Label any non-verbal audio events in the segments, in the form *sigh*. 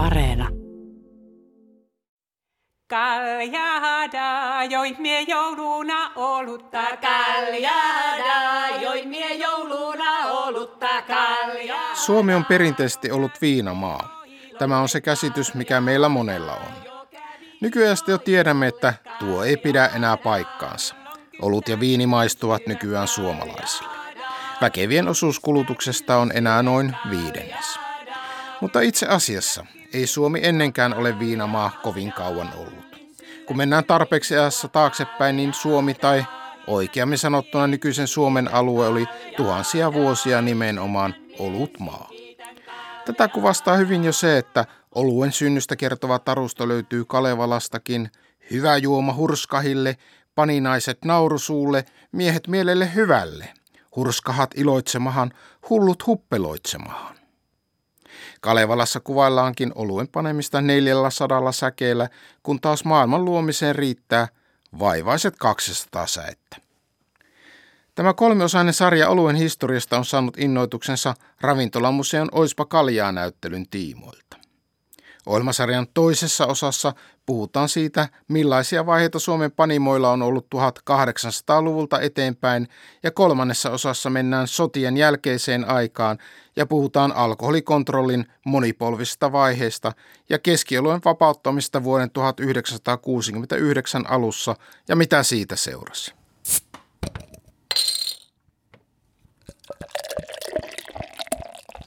Areena. Kaljada, joi mie jouluna olutta kaljada, joi mie jouluna olutta kaljada. Suomi on perinteisesti ollut viinamaa. Tämä on se käsitys, mikä meillä monella on. Nykyään jo tiedämme, että tuo ei pidä enää paikkaansa. Olut ja viini maistuvat nykyään suomalaisille. Väkevien osuus kulutuksesta on enää noin viidennes. Mutta itse asiassa ei Suomi ennenkään ole viinamaa kovin kauan ollut. Kun mennään tarpeeksi ajassa taaksepäin, niin Suomi tai oikeammin sanottuna nykyisen Suomen alue oli tuhansia vuosia nimenomaan olutmaa. Tätä kuvastaa hyvin jo se, että oluen synnystä kertova tarusto löytyy Kalevalastakin. Hyvä juoma hurskahille, paninaiset naurusuulle, miehet mielelle hyvälle. Hurskahat iloitsemahan, hullut huppeloitsemahan. Kalevalassa kuvaillaankin oluen panemista neljällä sadalla säkeellä, kun taas maailman luomiseen riittää vaivaiset 200 säettä. Tämä kolmiosainen sarja oluen historiasta on saanut innoituksensa Ravintolamuseon Oispa Kaljaa näyttelyn tiimoilta. Ohjelmasarjan toisessa osassa puhutaan siitä, millaisia vaiheita Suomen panimoilla on ollut 1800-luvulta eteenpäin, ja kolmannessa osassa mennään sotien jälkeiseen aikaan ja puhutaan alkoholikontrollin monipolvisista vaiheista ja keskioluen vapauttamista vuoden 1969 alussa ja mitä siitä seurasi.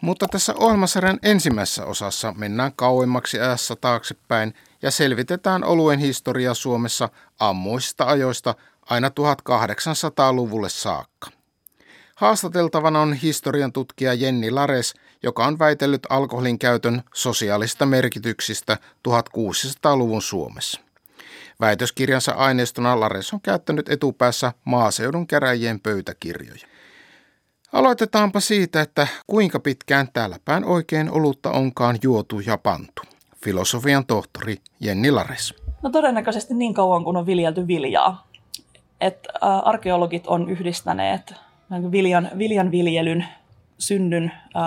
Mutta tässä ohjelmasarjan ensimmäisessä osassa mennään kauemmaksi ajassa taaksepäin ja selvitetään oluen historia Suomessa ammuisista ajoista aina 1800-luvulle saakka. Haastateltavana on historian tutkija Jenni Lares, joka on väitellyt alkoholin käytön sosiaalista merkityksistä 1600-luvun Suomessa. Väitöskirjansa aineistona Lares on käyttänyt etupäässä maaseudun käräjien pöytäkirjoja. Aloitetaanpa siitä, että kuinka pitkään täällä päin oikein olutta onkaan juotu ja pantu. Filosofian tohtori Jenni Lares. No todennäköisesti niin kauan kuin on viljelty viljaa. Et, ä, arkeologit on yhdistäneet viljan, viljan viljelyn synnyn. Ä,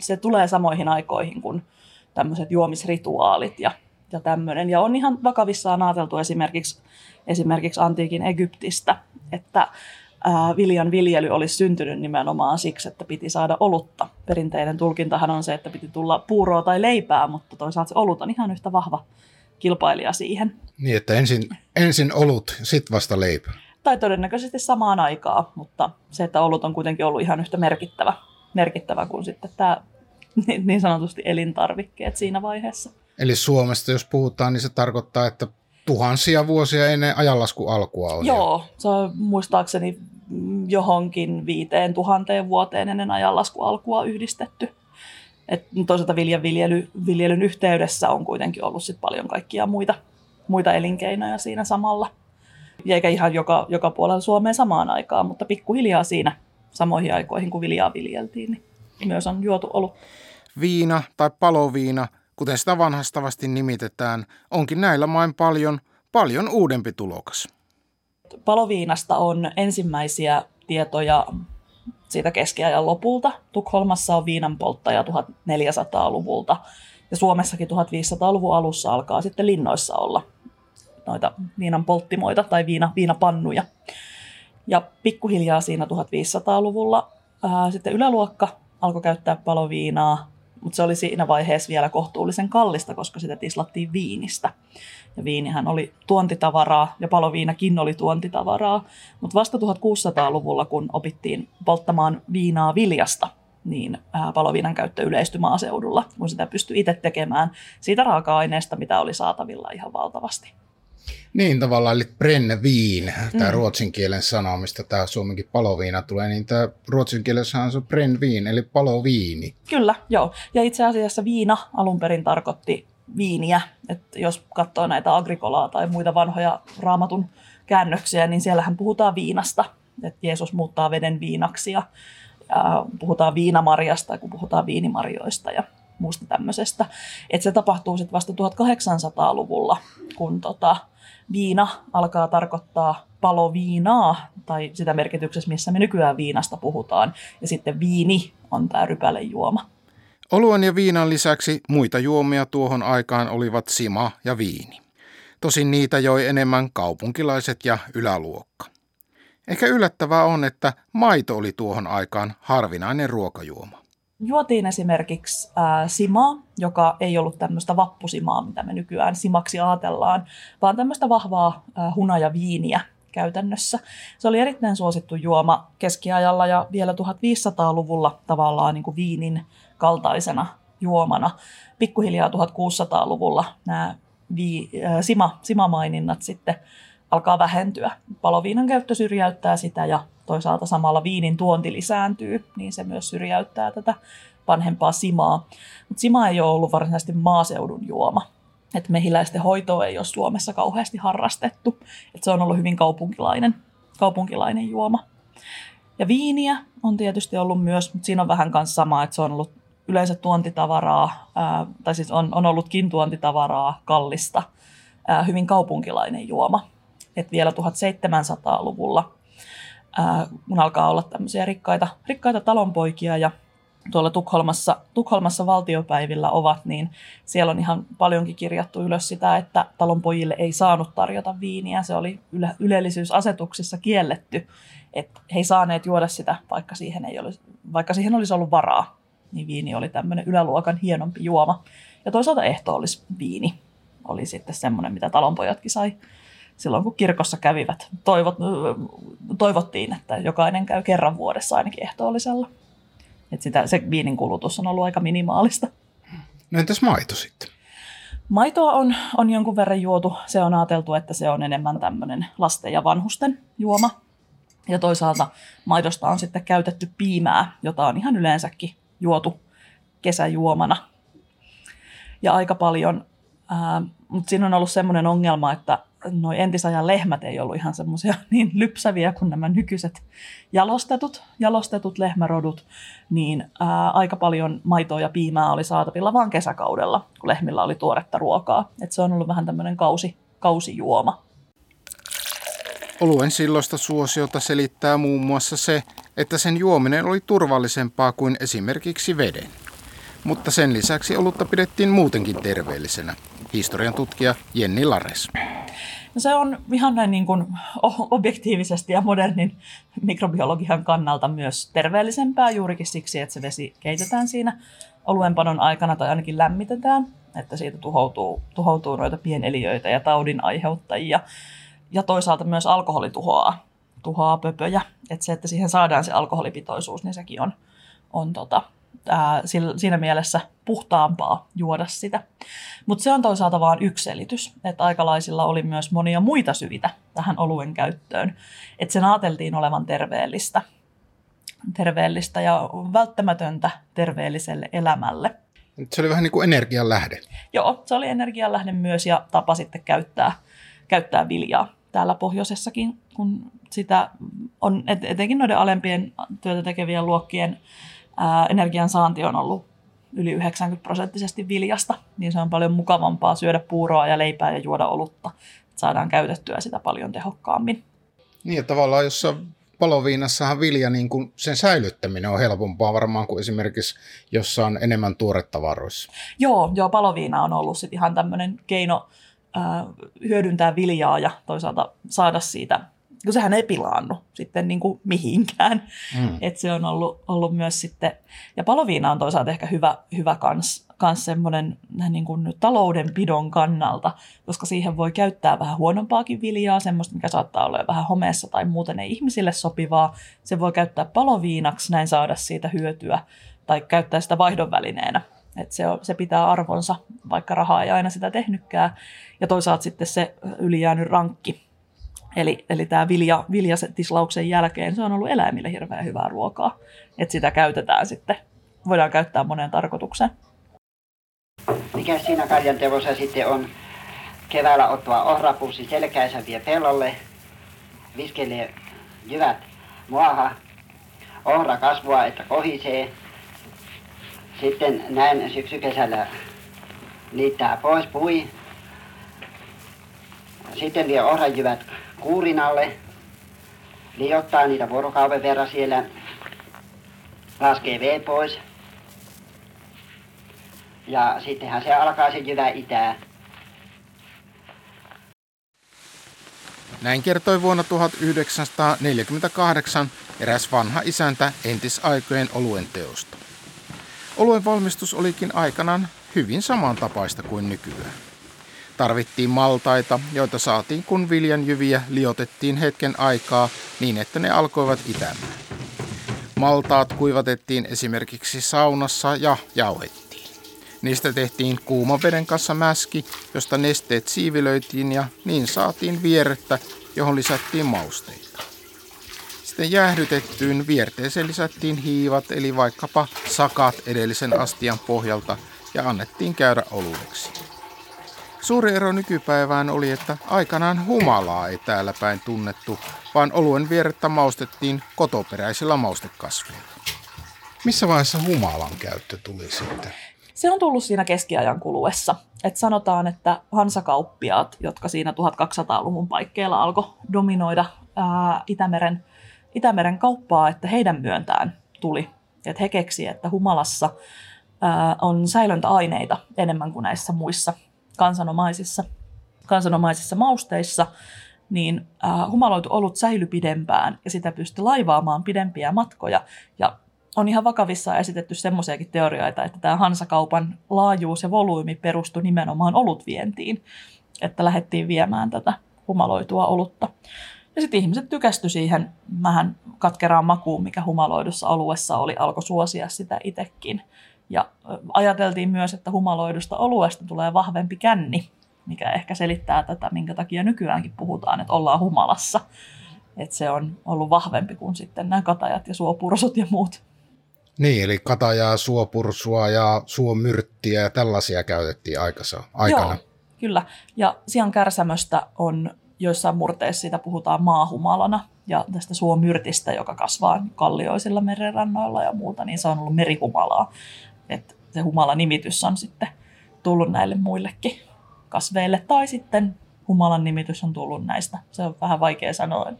se tulee samoihin aikoihin kuin tämmöiset juomisrituaalit ja, ja tämmöinen. Ja on ihan vakavissaan ajateltu esimerkiksi, esimerkiksi antiikin Egyptistä, että ää, viljan viljely olisi syntynyt nimenomaan siksi, että piti saada olutta. Perinteinen tulkintahan on se, että piti tulla puuroa tai leipää, mutta toisaalta se olut on ihan yhtä vahva kilpailija siihen. Niin, että ensin, ensin olut, sitten vasta leipä. Tai todennäköisesti samaan aikaan, mutta se, että olut on kuitenkin ollut ihan yhtä merkittävä, merkittävä kuin sitten tämä niin sanotusti elintarvikkeet siinä vaiheessa. Eli Suomesta jos puhutaan, niin se tarkoittaa, että tuhansia vuosia ennen ajanlasku alkua on. Joo, se on muistaakseni johonkin viiteen tuhanteen vuoteen ennen ajanlasku alkua yhdistetty. Et toisaalta viljan viljely, viljelyn yhteydessä on kuitenkin ollut sit paljon kaikkia muita, muita elinkeinoja siinä samalla. Ja eikä ihan joka, joka puolella Suomeen samaan aikaan, mutta pikkuhiljaa siinä samoihin aikoihin, kun viljaa viljeltiin, niin myös on juotu ollut. Viina tai paloviina kuten sitä vanhastavasti nimitetään, onkin näillä main paljon, paljon uudempi tulokas. Paloviinasta on ensimmäisiä tietoja siitä keskiajan lopulta. Tukholmassa on viinan polttaja 1400-luvulta ja Suomessakin 1500-luvun alussa alkaa sitten linnoissa olla noita viinan polttimoita tai viina, viinapannuja. Ja pikkuhiljaa siinä 1500-luvulla ää, sitten yläluokka alkoi käyttää paloviinaa mutta se oli siinä vaiheessa vielä kohtuullisen kallista, koska sitä tislattiin viinistä. Ja viinihän oli tuontitavaraa ja paloviinakin oli tuontitavaraa. Mutta vasta 1600-luvulla, kun opittiin polttamaan viinaa viljasta, niin paloviinan käyttö yleistyi maaseudulla, kun sitä pystyi itse tekemään siitä raaka-aineesta, mitä oli saatavilla ihan valtavasti. Niin tavallaan, eli brenne viin, tämä mm. ruotsin kielen sana, mistä tämä suomenkin paloviina tulee, niin tämä ruotsin kielessä on se brenn viin, eli paloviini. Kyllä, joo. Ja itse asiassa viina alun perin tarkoitti viiniä. että jos katsoo näitä agrikolaa tai muita vanhoja raamatun käännöksiä, niin siellähän puhutaan viinasta. Että Jeesus muuttaa veden viinaksi ja, ja puhutaan viinamarjasta, kun puhutaan viinimarjoista ja muusta tämmöisestä. Että se tapahtuu sitten vasta 1800-luvulla, kun tota, viina alkaa tarkoittaa paloviinaa, tai sitä merkityksessä, missä me nykyään viinasta puhutaan. Ja sitten viini on tämä rypälejuoma. Oluen ja viinan lisäksi muita juomia tuohon aikaan olivat sima ja viini. Tosin niitä joi enemmän kaupunkilaiset ja yläluokka. Ehkä yllättävää on, että maito oli tuohon aikaan harvinainen ruokajuoma. Juotiin esimerkiksi äh, simaa, joka ei ollut tämmöistä vappusimaa, mitä me nykyään simaksi ajatellaan, vaan tämmöistä vahvaa äh, hunajaviiniä käytännössä. Se oli erittäin suosittu juoma keskiajalla ja vielä 1500-luvulla tavallaan niin kuin viinin kaltaisena juomana. Pikkuhiljaa 1600-luvulla nämä vii, äh, sima, simamaininnat sitten alkaa vähentyä. Paloviinan käyttö syrjäyttää sitä ja toisaalta samalla viinin tuonti lisääntyy, niin se myös syrjäyttää tätä vanhempaa simaa. Mutta sima ei ole ollut varsinaisesti maaseudun juoma. Et mehiläisten hoitoa ei ole Suomessa kauheasti harrastettu. Et se on ollut hyvin kaupunkilainen, kaupunkilainen juoma. Ja viiniä on tietysti ollut myös, mutta siinä on vähän kanssa sama, että se on ollut yleensä tuontitavaraa, ää, tai siis on, on ollutkin tuontitavaraa, kallista, ää, hyvin kaupunkilainen juoma. Et vielä 1700-luvulla ää, kun alkaa olla tämmöisiä rikkaita, rikkaita talonpoikia ja tuolla Tukholmassa, Tukholmassa valtiopäivillä ovat, niin siellä on ihan paljonkin kirjattu ylös sitä, että talonpojille ei saanut tarjota viiniä. Se oli yle, ylellisyysasetuksissa kielletty, että he ei saaneet juoda sitä, vaikka siihen, ei olisi, vaikka siihen olisi ollut varaa. Niin viini oli tämmöinen yläluokan hienompi juoma. Ja toisaalta ehto olisi viini. Oli sitten semmoinen, mitä talonpojatkin sai silloin kun kirkossa kävivät, toivot, toivottiin, että jokainen käy kerran vuodessa ainakin ehtoollisella. Et sitä, se viinin kulutus on ollut aika minimaalista. No entäs maito sitten? Maitoa on, on jonkun verran juotu. Se on ajateltu, että se on enemmän tämmöinen lasten ja vanhusten juoma. Ja toisaalta maidosta on sitten käytetty piimää, jota on ihan yleensäkin juotu kesäjuomana. Ja aika paljon, ää, mutta siinä on ollut semmoinen ongelma, että noi entisajan lehmät ei ollut ihan semmoisia *laughs* niin lypsäviä kuin nämä nykyiset jalostetut, jalostetut lehmärodut, niin ää, aika paljon maitoa ja piimää oli saatavilla vain kesäkaudella, kun lehmillä oli tuoretta ruokaa. Et se on ollut vähän tämmöinen kausi, kausijuoma. Oluen silloista suosiota selittää muun muassa se, että sen juominen oli turvallisempaa kuin esimerkiksi veden. Mutta sen lisäksi olutta pidettiin muutenkin terveellisenä. Historian tutkija Jenni Lares. No se on ihan näin niin kuin objektiivisesti ja modernin mikrobiologian kannalta myös terveellisempää juurikin siksi, että se vesi keitetään siinä oluenpanon aikana tai ainakin lämmitetään, että siitä tuhoutuu, tuhoutuu noita pieneliöitä ja taudin aiheuttajia. Ja toisaalta myös alkoholi tuhoaa, tuhoaa pöpöjä. Että se, että siihen saadaan se alkoholipitoisuus, niin sekin on, on tota, ää, siinä mielessä puhtaampaa juoda sitä. Mutta se on toisaalta vain yksi selitys, että aikalaisilla oli myös monia muita syitä tähän oluen käyttöön. Että sen ajateltiin olevan terveellistä, terveellistä ja välttämätöntä terveelliselle elämälle. Se oli vähän niin kuin energianlähde. Joo, se oli energianlähde myös ja tapa sitten käyttää, käyttää viljaa täällä pohjoisessakin, kun sitä on etenkin noiden alempien työtä tekevien luokkien energian saanti on ollut yli 90 prosenttisesti viljasta, niin se on paljon mukavampaa syödä puuroa ja leipää ja juoda olutta. Saadaan käytettyä sitä paljon tehokkaammin. Niin, että tavallaan jossa paloviinassahan vilja, niin kuin sen säilyttäminen on helpompaa varmaan kuin esimerkiksi, jossa on enemmän tuoretavaroissa. Joo, joo paloviina on ollut sit ihan tämmöinen keino äh, hyödyntää viljaa ja toisaalta saada siitä kun sehän ei pilaannu sitten niin kuin mihinkään. Mm. Et se on ollut, ollut myös sitten, ja paloviina on toisaalta ehkä hyvä, hyvä kans, kans semmoinen niin kuin taloudenpidon kannalta, koska siihen voi käyttää vähän huonompaakin viljaa, semmoista, mikä saattaa olla vähän homeessa tai muuten ei ihmisille sopivaa. Se voi käyttää paloviinaksi, näin saada siitä hyötyä, tai käyttää sitä vaihdonvälineenä. Et se, on, se pitää arvonsa, vaikka rahaa ei aina sitä tehnytkään. Ja toisaalta sitten se ylijäänyt rankki, Eli, eli tämä vilja, viljatislauksen jälkeen se on ollut eläimille hirveän hyvää ruokaa. Että sitä käytetään sitten, voidaan käyttää moneen tarkoitukseen. Mikä siinä karjanteossa sitten on keväällä ottaa ohrapussi selkäisä vie pellolle, viskelee jyvät muaha, ohra kasvua, että kohisee. Sitten näin syksykesällä liittää pois pui. Sitten vie ohrajyvät kuurinalle, liottaa niitä vuorokauden verran siellä, laskee vee pois. Ja sittenhän se alkaa se jyvä itää. Näin kertoi vuonna 1948 eräs vanha isäntä entisaikojen oluen teosta. Oluen valmistus olikin aikanaan hyvin samantapaista kuin nykyään. Tarvittiin maltaita, joita saatiin kun viljanjyviä liotettiin hetken aikaa niin, että ne alkoivat itämään. Maltaat kuivatettiin esimerkiksi saunassa ja jauhettiin. Niistä tehtiin kuuman veden kanssa mäski, josta nesteet siivilöitiin ja niin saatiin vierrettä, johon lisättiin mausteita. Sitten jäähdytettyyn vierteeseen lisättiin hiivat eli vaikkapa sakat edellisen astian pohjalta ja annettiin käydä olueksi. Suuri ero nykypäivään oli, että aikanaan humalaa ei täällä päin tunnettu, vaan oluen vierettä maustettiin kotoperäisillä maustekasveilla. Missä vaiheessa humalan käyttö tuli sitten? Se on tullut siinä keskiajan kuluessa. Et sanotaan, että hansakauppiaat, jotka siinä 1200-luvun paikkeilla alkoi dominoida ää, Itämeren, Itämeren kauppaa, että heidän myöntään tuli. Et he keksi, että humalassa ää, on säilöntäaineita enemmän kuin näissä muissa kansanomaisissa, kansanomaisissa mausteissa, niin äh, humaloitu olut säily pidempään ja sitä pystyi laivaamaan pidempiä matkoja. Ja on ihan vakavissa esitetty semmoisiakin teorioita, että tämä Hansakaupan laajuus ja volyymi perustui nimenomaan olutvientiin, että lähdettiin viemään tätä humaloitua olutta. Ja sitten ihmiset tykästy siihen vähän katkeraan makuun, mikä humaloidussa oluessa oli, alkoi suosia sitä itsekin. Ja ajateltiin myös, että humaloidusta oluesta tulee vahvempi känni, mikä ehkä selittää tätä, minkä takia nykyäänkin puhutaan, että ollaan humalassa. Että se on ollut vahvempi kuin sitten nämä katajat ja suopursut ja muut. Niin, eli katajaa, suopursua ja suomyrttiä ja tällaisia käytettiin aikasa, aikana. Joo, kyllä. Ja sian kärsämöstä on joissain murteissa siitä puhutaan maahumalana. Ja tästä suomyrtistä, joka kasvaa kallioisilla merenrannoilla ja muuta, niin se on ollut merihumalaa. Että se humala-nimitys on sitten tullut näille muillekin kasveille. Tai sitten humalan nimitys on tullut näistä. Se on vähän vaikea sanoa,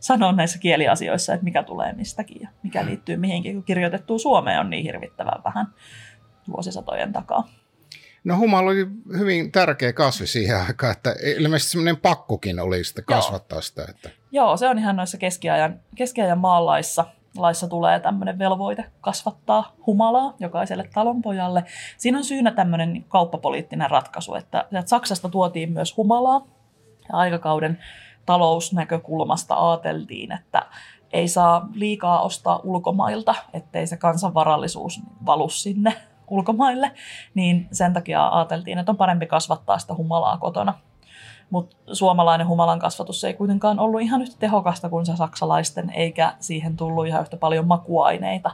sanoa näissä kieliasioissa, että mikä tulee mistäkin ja mikä liittyy mihinkin, kun kirjoitettu Suomeen on niin hirvittävän vähän vuosisatojen takaa. No humala oli hyvin tärkeä kasvi siihen aikaan, että ilmeisesti semmoinen pakkokin oli sitten kasvattaa Joo. sitä. Että... Joo, se on ihan noissa keskiajan, keskiajan maalaissa laissa tulee tämmöinen velvoite kasvattaa humalaa jokaiselle talonpojalle. Siinä on syynä tämmöinen kauppapoliittinen ratkaisu, että, että Saksasta tuotiin myös humalaa ja aikakauden talousnäkökulmasta ajateltiin, että ei saa liikaa ostaa ulkomailta, ettei se kansanvarallisuus valu sinne ulkomaille, niin sen takia ajateltiin, että on parempi kasvattaa sitä humalaa kotona. Mutta suomalainen humalan kasvatus ei kuitenkaan ollut ihan yhtä tehokasta kuin se saksalaisten, eikä siihen tullut ihan yhtä paljon makuaineita.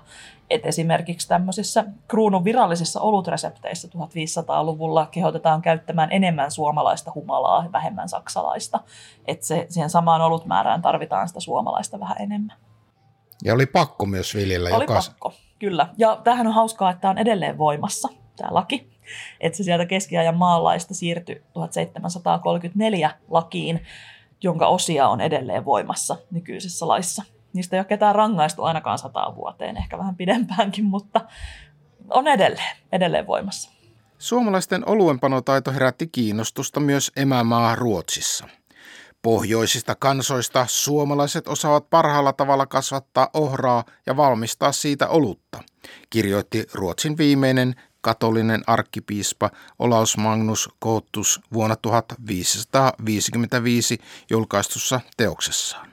Et esimerkiksi tämmöisissä kruunun virallisissa olutresepteissä 1500-luvulla kehotetaan käyttämään enemmän suomalaista humalaa ja vähemmän saksalaista. Et se, siihen samaan olutmäärään tarvitaan sitä suomalaista vähän enemmän. Ja oli pakko myös viljellä Oli jokas... pakko, kyllä. Ja tämähän on hauskaa, että tämä on edelleen voimassa, tämä laki. Että se sieltä keskiajan maalaista siirtyi 1734 lakiin, jonka osia on edelleen voimassa nykyisessä laissa. Niistä ei ole ketään rangaistu ainakaan sataan vuoteen, ehkä vähän pidempäänkin, mutta on edelleen, edelleen voimassa. Suomalaisten oluenpanotaito herätti kiinnostusta myös emämaa Ruotsissa – Pohjoisista kansoista suomalaiset osaavat parhaalla tavalla kasvattaa ohraa ja valmistaa siitä olutta, kirjoitti Ruotsin viimeinen katolinen arkkipiispa Olaus Magnus Koottus vuonna 1555 julkaistussa teoksessaan.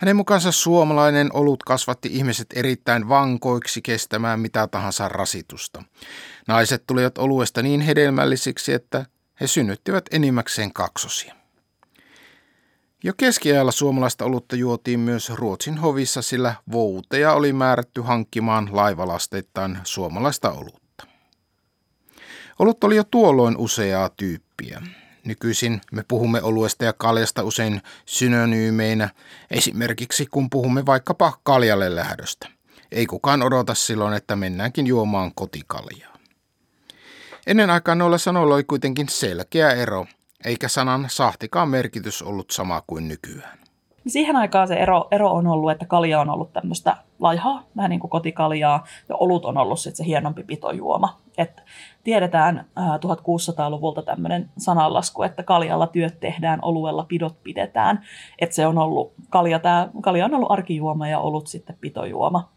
Hänen mukaansa suomalainen olut kasvatti ihmiset erittäin vankoiksi kestämään mitä tahansa rasitusta. Naiset tulivat oluesta niin hedelmällisiksi, että he synnyttivät enimmäkseen kaksosia. Jo keskiajalla suomalaista olutta juotiin myös Ruotsin hovissa, sillä vouteja oli määrätty hankkimaan laivalasteittain suomalaista olutta. Olut oli jo tuolloin useaa tyyppiä. Nykyisin me puhumme oluesta ja kaljasta usein synonyymeinä, esimerkiksi kun puhumme vaikkapa kaljalle lähdöstä. Ei kukaan odota silloin, että mennäänkin juomaan kotikaljaa. Ennen aikaa noilla sanoilla oli kuitenkin selkeä ero – eikä sanan sahtikaan merkitys ollut sama kuin nykyään. Siihen aikaan se ero, ero on ollut, että kalja on ollut tämmöistä laihaa, vähän niin kuin kotikaljaa, ja olut on ollut sitten se hienompi pitojuoma. Et tiedetään ää, 1600-luvulta tämmöinen sananlasku, että kaljalla työt tehdään, oluella pidot pidetään. Että se on ollut, kalja, tää, kalja on ollut arkijuoma ja olut sitten pitojuoma.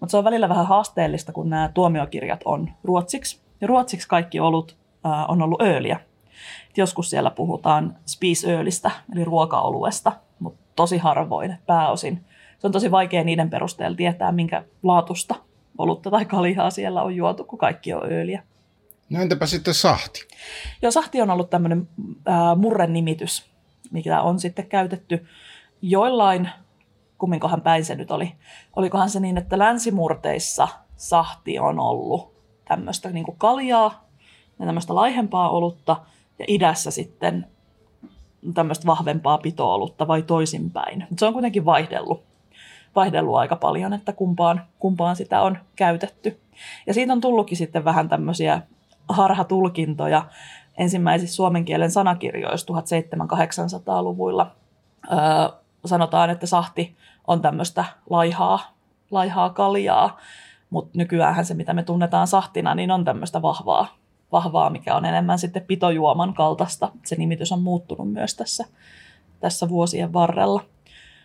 Mutta se on välillä vähän haasteellista, kun nämä tuomiokirjat on ruotsiksi. Ja ruotsiksi kaikki olut ää, on ollut ööliä. Et joskus siellä puhutaan spiisöölistä, eli ruokaoluesta, mutta tosi harvoin, pääosin. Se on tosi vaikea niiden perusteella tietää, minkä laatusta olutta tai kaljaa siellä on juotu, kun kaikki on ööliä. No entäpä sitten sahti? Joo, sahti on ollut tämmöinen murren nimitys, mikä on sitten käytetty joillain, kumminkohan päin se nyt oli, olikohan se niin, että länsimurteissa sahti on ollut tämmöistä niin kaljaa ja tämmöistä laihempaa olutta, ja idässä sitten tämmöistä vahvempaa pitoolutta vai toisinpäin. Se on kuitenkin vaihdellut, vaihdellut aika paljon, että kumpaan, kumpaan sitä on käytetty. Ja siitä on tullutkin sitten vähän tämmöisiä harhatulkintoja ensimmäisissä suomen kielen sanakirjoissa 1700-1800-luvuilla. Öö, sanotaan, että sahti on tämmöistä laihaa, laihaa kaljaa, mutta nykyään se, mitä me tunnetaan sahtina, niin on tämmöistä vahvaa, vahvaa, mikä on enemmän sitten pitojuoman kaltaista. Se nimitys on muuttunut myös tässä, tässä vuosien varrella.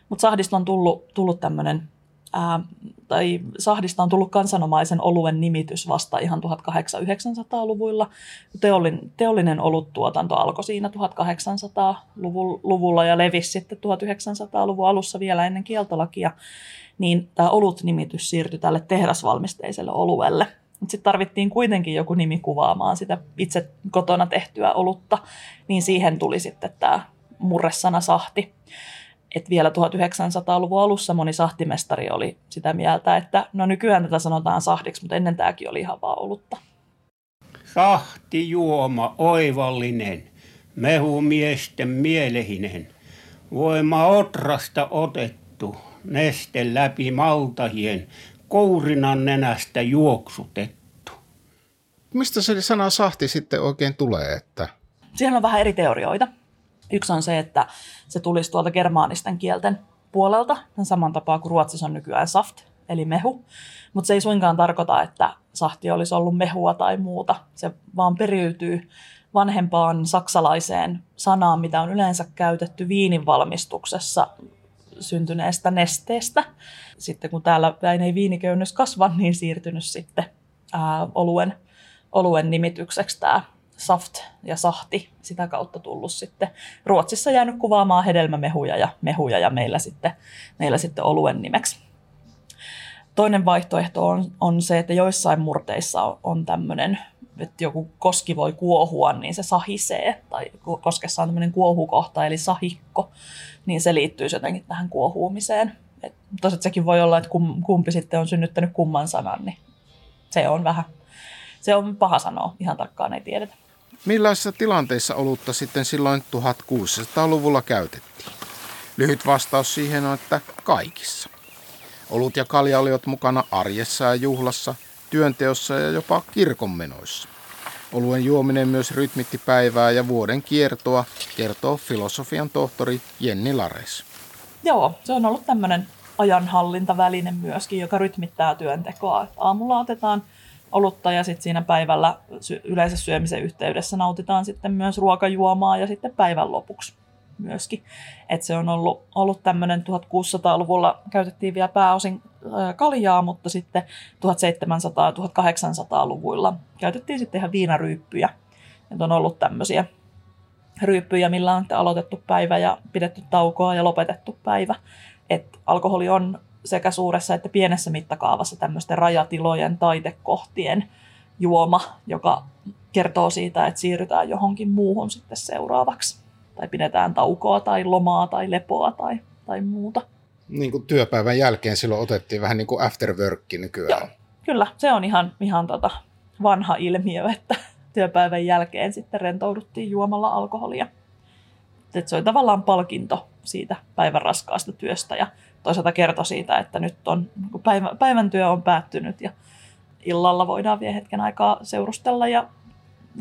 Mutta sahdista on tullut, tullut tämmöinen, ää, tai sahdista on tullut kansanomaisen oluen nimitys vasta ihan 1800-900-luvuilla. Teollinen, teollinen oluttuotanto alkoi siinä 1800-luvulla ja levisi sitten 1900-luvun alussa vielä ennen kieltolakia. Niin tämä olut-nimitys siirtyi tälle tehdasvalmisteiselle oluelle – sitten tarvittiin kuitenkin joku nimi kuvaamaan sitä itse kotona tehtyä olutta, niin siihen tuli sitten tämä murresana sahti. Et vielä 1900-luvun alussa moni sahtimestari oli sitä mieltä, että no nykyään tätä sanotaan sahdiksi, mutta ennen tämäkin oli ihan vaan olutta. Sahti juoma oivallinen, mehumiesten mielehinen, voima otrasta otettu, neste läpi maltahien, kourinan nenästä juoksutettu. Mistä se sana sahti sitten oikein tulee? Että... Siihen on vähän eri teorioita. Yksi on se, että se tulisi tuolta germaanisten kielten puolelta, saman tapaa kuin ruotsissa on nykyään saft, eli mehu. Mutta se ei suinkaan tarkoita, että sahti olisi ollut mehua tai muuta. Se vaan periytyy vanhempaan saksalaiseen sanaan, mitä on yleensä käytetty viinin valmistuksessa syntyneestä nesteestä. Sitten kun täällä päin ei viiniköynnös kasva, niin siirtynyt sitten ää, oluen, oluen nimitykseksi tämä saft ja sahti sitä kautta tullut sitten. Ruotsissa jäänyt kuvaamaan hedelmämehuja ja mehuja ja meillä sitten, meillä sitten oluen nimeksi. Toinen vaihtoehto on, on se, että joissain murteissa on, on tämmöinen, että joku koski voi kuohua, niin se sahisee. Tai koskessa on tämmöinen kuohukohta, eli sahikko, niin se liittyy jotenkin tähän kuohuumiseen. Tosin sekin voi olla, että kumpi sitten on synnyttänyt kumman sanan, niin se on vähän, se on paha sanoa, ihan tarkkaan ei tiedetä. Millaisissa tilanteissa olutta sitten silloin 1600-luvulla käytettiin? Lyhyt vastaus siihen on, että kaikissa. Olut ja kalja olivat mukana arjessa ja juhlassa, työnteossa ja jopa kirkonmenoissa. Oluen juominen myös rytmitti päivää ja vuoden kiertoa, kertoo filosofian tohtori Jenni Lares. Joo, se on ollut tämmöinen ajanhallintaväline myöskin, joka rytmittää työntekoa. Aamulla otetaan olutta ja sitten siinä päivällä yleensä syömisen yhteydessä nautitaan sitten myös ruokajuomaa ja sitten päivän lopuksi myöskin. Et se on ollut, ollut tämmöinen 1600-luvulla käytettiin vielä pääosin kaljaa, mutta sitten 1700-1800-luvuilla käytettiin sitten ihan viinaryyppyjä. Et on ollut tämmöisiä ryyppyjä, millä on aloitettu päivä ja pidetty taukoa ja lopetettu päivä. Et alkoholi on suuressa että pienessä mittakaavassa tämmöisten rajatilojen taitekohtien juoma, joka kertoo siitä, että siirrytään johonkin muuhun sitten seuraavaksi. Tai pidetään taukoa tai lomaa tai lepoa tai, tai muuta. Niin kuin työpäivän jälkeen silloin otettiin vähän niin kuin afterworkki nykyään. Joo, kyllä, se on ihan, ihan tota vanha ilmiö, että työpäivän jälkeen sitten rentouduttiin juomalla alkoholia. Et se oli tavallaan palkinto siitä päivän raskaasta työstä ja toisaalta kertoi siitä, että nyt on, niin päivän, päivän työ on päättynyt ja illalla voidaan vielä hetken aikaa seurustella ja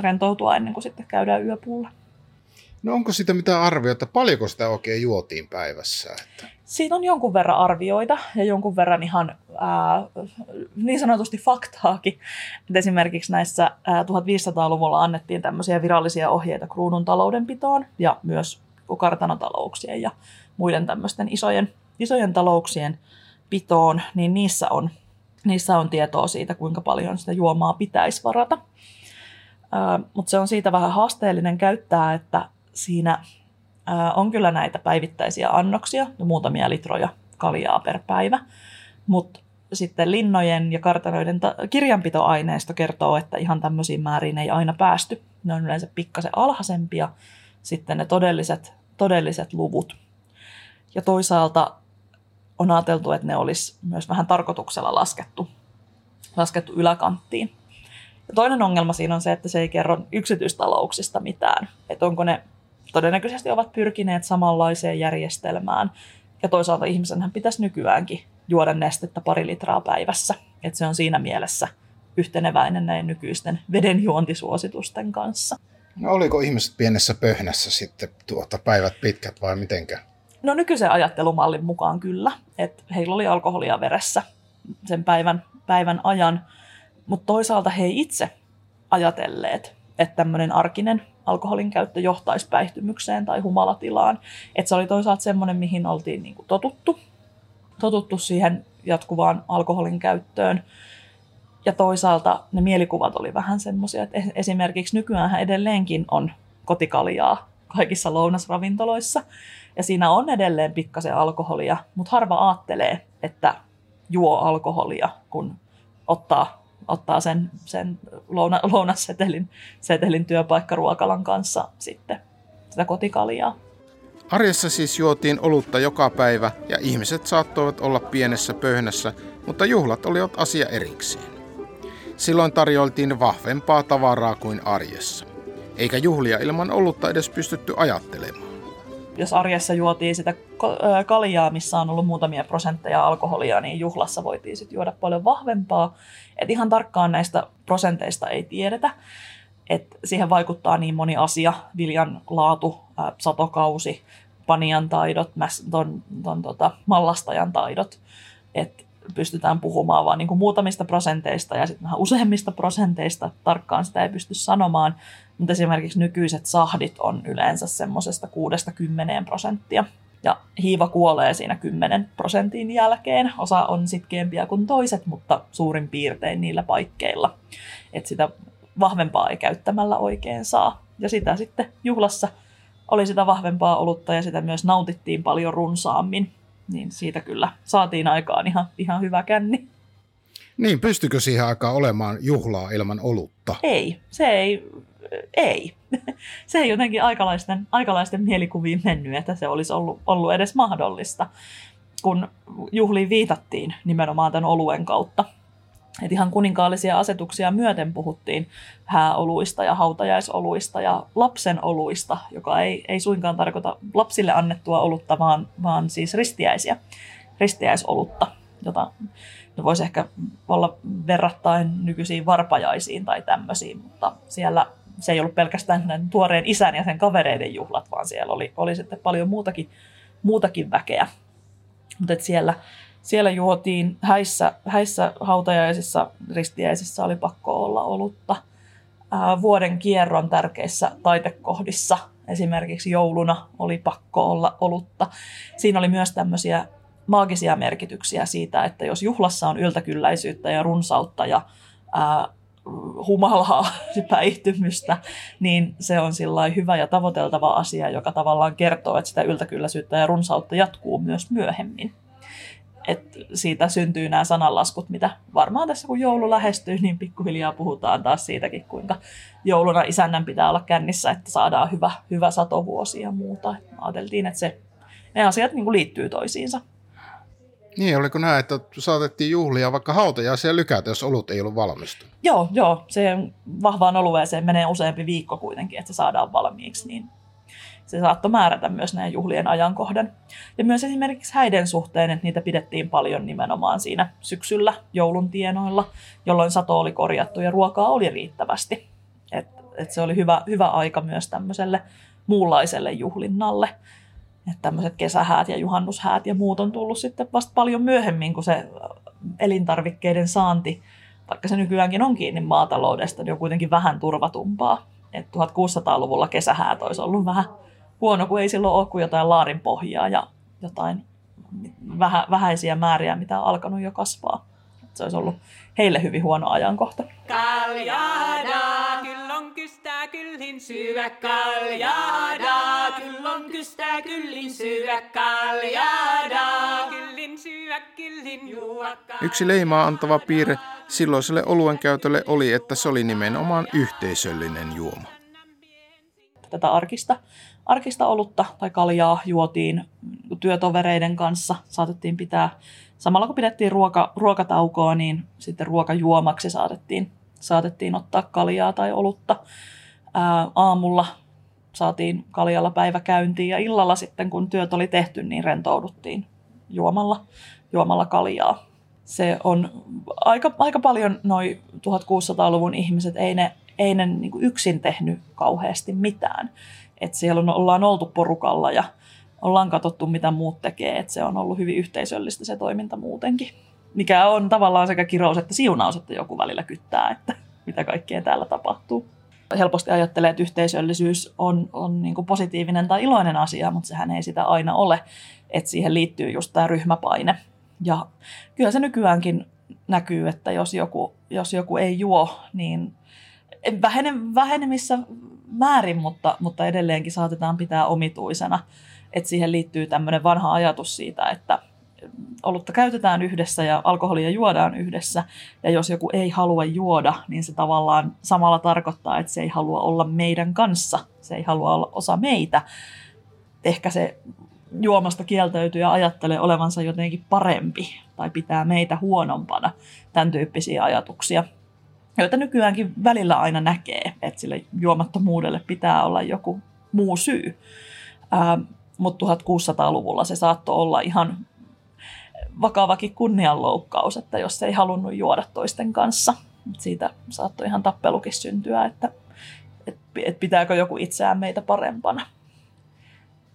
rentoutua ennen kuin sitten käydään yöpuulla. No onko sitä mitään arviota, paljonko sitä oikein juotiin päivässä? Että... Siitä on jonkun verran arvioita ja jonkun verran ihan ää, niin sanotusti faktaakin. Et esimerkiksi näissä ää, 1500-luvulla annettiin tämmöisiä virallisia ohjeita kruunun taloudenpitoon ja myös kartanotalouksien ja muiden tämmöisten isojen, isojen talouksien pitoon, niin niissä on, niissä on tietoa siitä, kuinka paljon sitä juomaa pitäisi varata. Mutta se on siitä vähän haasteellinen käyttää, että siinä on kyllä näitä päivittäisiä annoksia ja muutamia litroja kaljaa per päivä, mutta sitten linnojen ja kartanoiden ta- kirjanpitoaineisto kertoo, että ihan tämmöisiin määriin ei aina päästy. Ne on yleensä pikkasen alhaisempia sitten ne todelliset, todelliset luvut. Ja toisaalta on ajateltu, että ne olisi myös vähän tarkoituksella laskettu, laskettu yläkanttiin. Ja toinen ongelma siinä on se, että se ei kerro yksityistalouksista mitään. Että onko ne todennäköisesti ovat pyrkineet samanlaiseen järjestelmään. Ja toisaalta ihmisenhän pitäisi nykyäänkin juoda nestettä pari litraa päivässä. Että se on siinä mielessä yhteneväinen näin nykyisten vedenjuontisuositusten kanssa. No oliko ihmiset pienessä pöhnässä sitten tuota päivät pitkät vai mitenkä? No nykyisen ajattelumallin mukaan kyllä, että heillä oli alkoholia veressä sen päivän, päivän ajan, mutta toisaalta he itse ajatelleet, että tämmöinen arkinen alkoholin käyttö johtaisi päihtymykseen tai humalatilaan. Että se oli toisaalta semmoinen, mihin oltiin niin kuin totuttu, totuttu siihen jatkuvaan alkoholin käyttöön. Ja toisaalta ne mielikuvat oli vähän semmoisia, että esimerkiksi nykyään edelleenkin on kotikaljaa kaikissa lounasravintoloissa. Ja siinä on edelleen pikkasen alkoholia, mutta harva ajattelee, että juo alkoholia, kun ottaa ottaa sen, sen louna, lounassetelin setelin työpaikkaruokalan kanssa sitten sitä kotikaljaa. Arjessa siis juotiin olutta joka päivä ja ihmiset saattoivat olla pienessä pöhnässä, mutta juhlat olivat asia erikseen. Silloin tarjoltiin vahvempaa tavaraa kuin arjessa, eikä juhlia ilman olutta edes pystytty ajattelemaan jos arjessa juotiin sitä kaljaa, missä on ollut muutamia prosentteja alkoholia, niin juhlassa voitiin sitten juoda paljon vahvempaa. Et ihan tarkkaan näistä prosenteista ei tiedetä. Et siihen vaikuttaa niin moni asia, viljan laatu, satokausi, panian taidot, ton, ton, tota, mallastajan taidot. Et pystytään puhumaan vaan niin muutamista prosenteista ja sitten vähän useimmista prosenteista. Tarkkaan sitä ei pysty sanomaan, mutta esimerkiksi nykyiset sahdit on yleensä semmoisesta 6-10 prosenttia. Ja hiiva kuolee siinä 10 prosentin jälkeen. Osa on sitkeämpiä kuin toiset, mutta suurin piirtein niillä paikkeilla. Että sitä vahvempaa ei käyttämällä oikein saa. Ja sitä sitten juhlassa oli sitä vahvempaa olutta ja sitä myös nautittiin paljon runsaammin. Niin siitä kyllä saatiin aikaan ihan, ihan hyvä känni. Niin, pystykö siihen aikaan olemaan juhlaa ilman olutta? Ei, se ei, ei. *laughs* Se ei jotenkin aikalaisten, aikalaisten mielikuviin mennyt, että se olisi ollut, ollut edes mahdollista, kun juhliin viitattiin nimenomaan tämän oluen kautta. Et ihan kuninkaallisia asetuksia myöten puhuttiin hääoluista ja hautajaisoluista ja lapsen oluista, joka ei, ei suinkaan tarkoita lapsille annettua olutta, vaan, vaan siis ristiäisiä, ristiäisolutta, jota voisi ehkä olla verrattain nykyisiin varpajaisiin tai tämmöisiin, mutta siellä se ei ollut pelkästään tuoreen isän ja sen kavereiden juhlat, vaan siellä oli, oli sitten paljon muutakin, muutakin väkeä. Mutta siellä, siellä juotiin häissä, häissä hautajaisissa, ristiäisissä oli pakko olla olutta. Ää, vuoden kierron tärkeissä taitekohdissa, esimerkiksi jouluna oli pakko olla olutta. Siinä oli myös tämmöisiä maagisia merkityksiä siitä, että jos juhlassa on yltäkylläisyyttä ja runsautta ja ää, humalaa, *laughs* päihtymystä, niin se on hyvä ja tavoiteltava asia, joka tavallaan kertoo, että sitä yltäkylläisyyttä ja runsautta jatkuu myös myöhemmin. Et siitä syntyy nämä sananlaskut, mitä varmaan tässä kun joulu lähestyy, niin pikkuhiljaa puhutaan taas siitäkin, kuinka jouluna isännän pitää olla kännissä, että saadaan hyvä, hyvä satovuosi ja muuta. Ajateltiin, että se, ne asiat niin liittyy toisiinsa. Niin, oliko näin, että saatettiin juhlia vaikka hautajaisia lykätä, jos olut ei ollut valmistunut? Joo, joo. Se vahvaan olueeseen menee useampi viikko kuitenkin, että se saadaan valmiiksi, niin se saattoi määrätä myös näiden juhlien ajankohdan. Ja myös esimerkiksi häiden suhteen, että niitä pidettiin paljon nimenomaan siinä syksyllä joulun tienoilla, jolloin sato oli korjattu ja ruokaa oli riittävästi. Et, et se oli hyvä, hyvä aika myös tämmöiselle muunlaiselle juhlinnalle. Että tämmöiset kesähäät ja juhannushäät ja muut on tullut sitten vasta paljon myöhemmin, kun se elintarvikkeiden saanti, vaikka se nykyäänkin on kiinni maataloudesta, niin on kuitenkin vähän turvatumpaa. Et 1600-luvulla kesähäät olisi ollut vähän huono, kun ei silloin ole kuin jotain laarin pohjaa ja jotain vähä, vähäisiä määriä, mitä on alkanut jo kasvaa. Se olisi ollut heille hyvin huono ajankohta. Kaljada, kystää kyllin syö kaljada, kyllon kystää kyllin syö kaljada, kyllin syö kyllin juo Yksi leimaa antava piirre silloiselle oluen käytölle oli, että se oli nimenomaan yhteisöllinen juoma. Tätä arkista, arkista olutta tai kaljaa juotiin työtovereiden kanssa. Saatettiin pitää, samalla kun pidettiin ruoka, ruokataukoa, niin sitten ruokajuomaksi saatettiin, saatettiin ottaa kaljaa tai olutta. Ää, aamulla saatiin kaljalla päivä käyntiin ja illalla sitten, kun työt oli tehty, niin rentouduttiin juomalla, juomalla kaljaa se on aika, aika paljon noin 1600-luvun ihmiset, ei ne, ei ne niin yksin tehnyt kauheasti mitään. Et siellä on, ollaan oltu porukalla ja ollaan katsottu, mitä muut tekee. Et se on ollut hyvin yhteisöllistä se toiminta muutenkin. Mikä on tavallaan sekä kirous että siunaus, että joku välillä kyttää, että mitä kaikkea täällä tapahtuu. Helposti ajattelee, että yhteisöllisyys on, on niin kuin positiivinen tai iloinen asia, mutta sehän ei sitä aina ole. Että siihen liittyy just tämä ryhmäpaine, ja kyllä se nykyäänkin näkyy, että jos joku, jos joku ei juo, niin vähene, vähenemissä määrin, mutta, mutta edelleenkin saatetaan pitää omituisena. Että siihen liittyy tämmöinen vanha ajatus siitä, että olutta käytetään yhdessä ja alkoholia juodaan yhdessä. Ja jos joku ei halua juoda, niin se tavallaan samalla tarkoittaa, että se ei halua olla meidän kanssa. Se ei halua olla osa meitä. Ehkä se juomasta kieltäytyy ja ajattelee olevansa jotenkin parempi tai pitää meitä huonompana. Tämän tyyppisiä ajatuksia, joita nykyäänkin välillä aina näkee, että sille juomattomuudelle pitää olla joku muu syy. Ää, mutta 1600-luvulla se saattoi olla ihan vakavakin kunnianloukkaus, että jos ei halunnut juoda toisten kanssa. Siitä saattoi ihan tappelukin syntyä, että, että pitääkö joku itseään meitä parempana.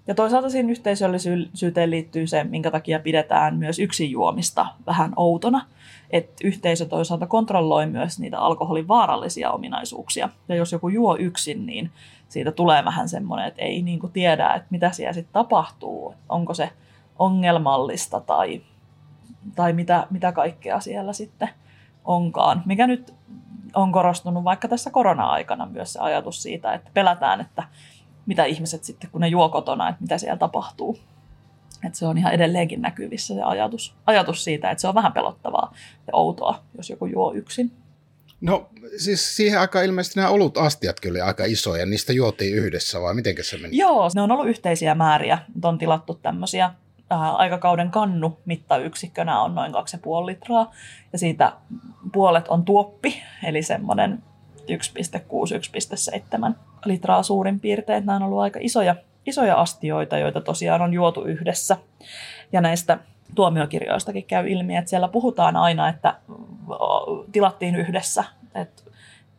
Ja toisaalta siihen yhteisöllisyyteen liittyy se, minkä takia pidetään myös yksin juomista vähän outona. Että yhteisö toisaalta kontrolloi myös niitä alkoholin vaarallisia ominaisuuksia. Ja jos joku juo yksin, niin siitä tulee vähän semmoinen, että ei niin tiedä, että mitä siellä sitten tapahtuu. Onko se ongelmallista tai, tai mitä, mitä kaikkea siellä sitten onkaan. Mikä nyt on korostunut vaikka tässä korona-aikana myös se ajatus siitä, että pelätään, että mitä ihmiset sitten, kun ne juo kotona, että mitä siellä tapahtuu. Että se on ihan edelleenkin näkyvissä se ajatus, ajatus siitä, että se on vähän pelottavaa ja outoa, jos joku juo yksin. No siis siihen aikaan ilmeisesti nämä olut astiatkin oli aika isoja, niistä juotiin yhdessä vai miten se meni? Joo, ne on ollut yhteisiä määriä. On tilattu tämmöisiä ää, aikakauden kannu mittayksikkönä on noin 2,5 litraa ja siitä puolet on tuoppi, eli semmoinen 1,6-1,7 litraa suurin piirtein. Nämä on ollut aika isoja, isoja astioita, joita tosiaan on juotu yhdessä. Ja näistä tuomiokirjoistakin käy ilmi, että siellä puhutaan aina, että tilattiin yhdessä. Että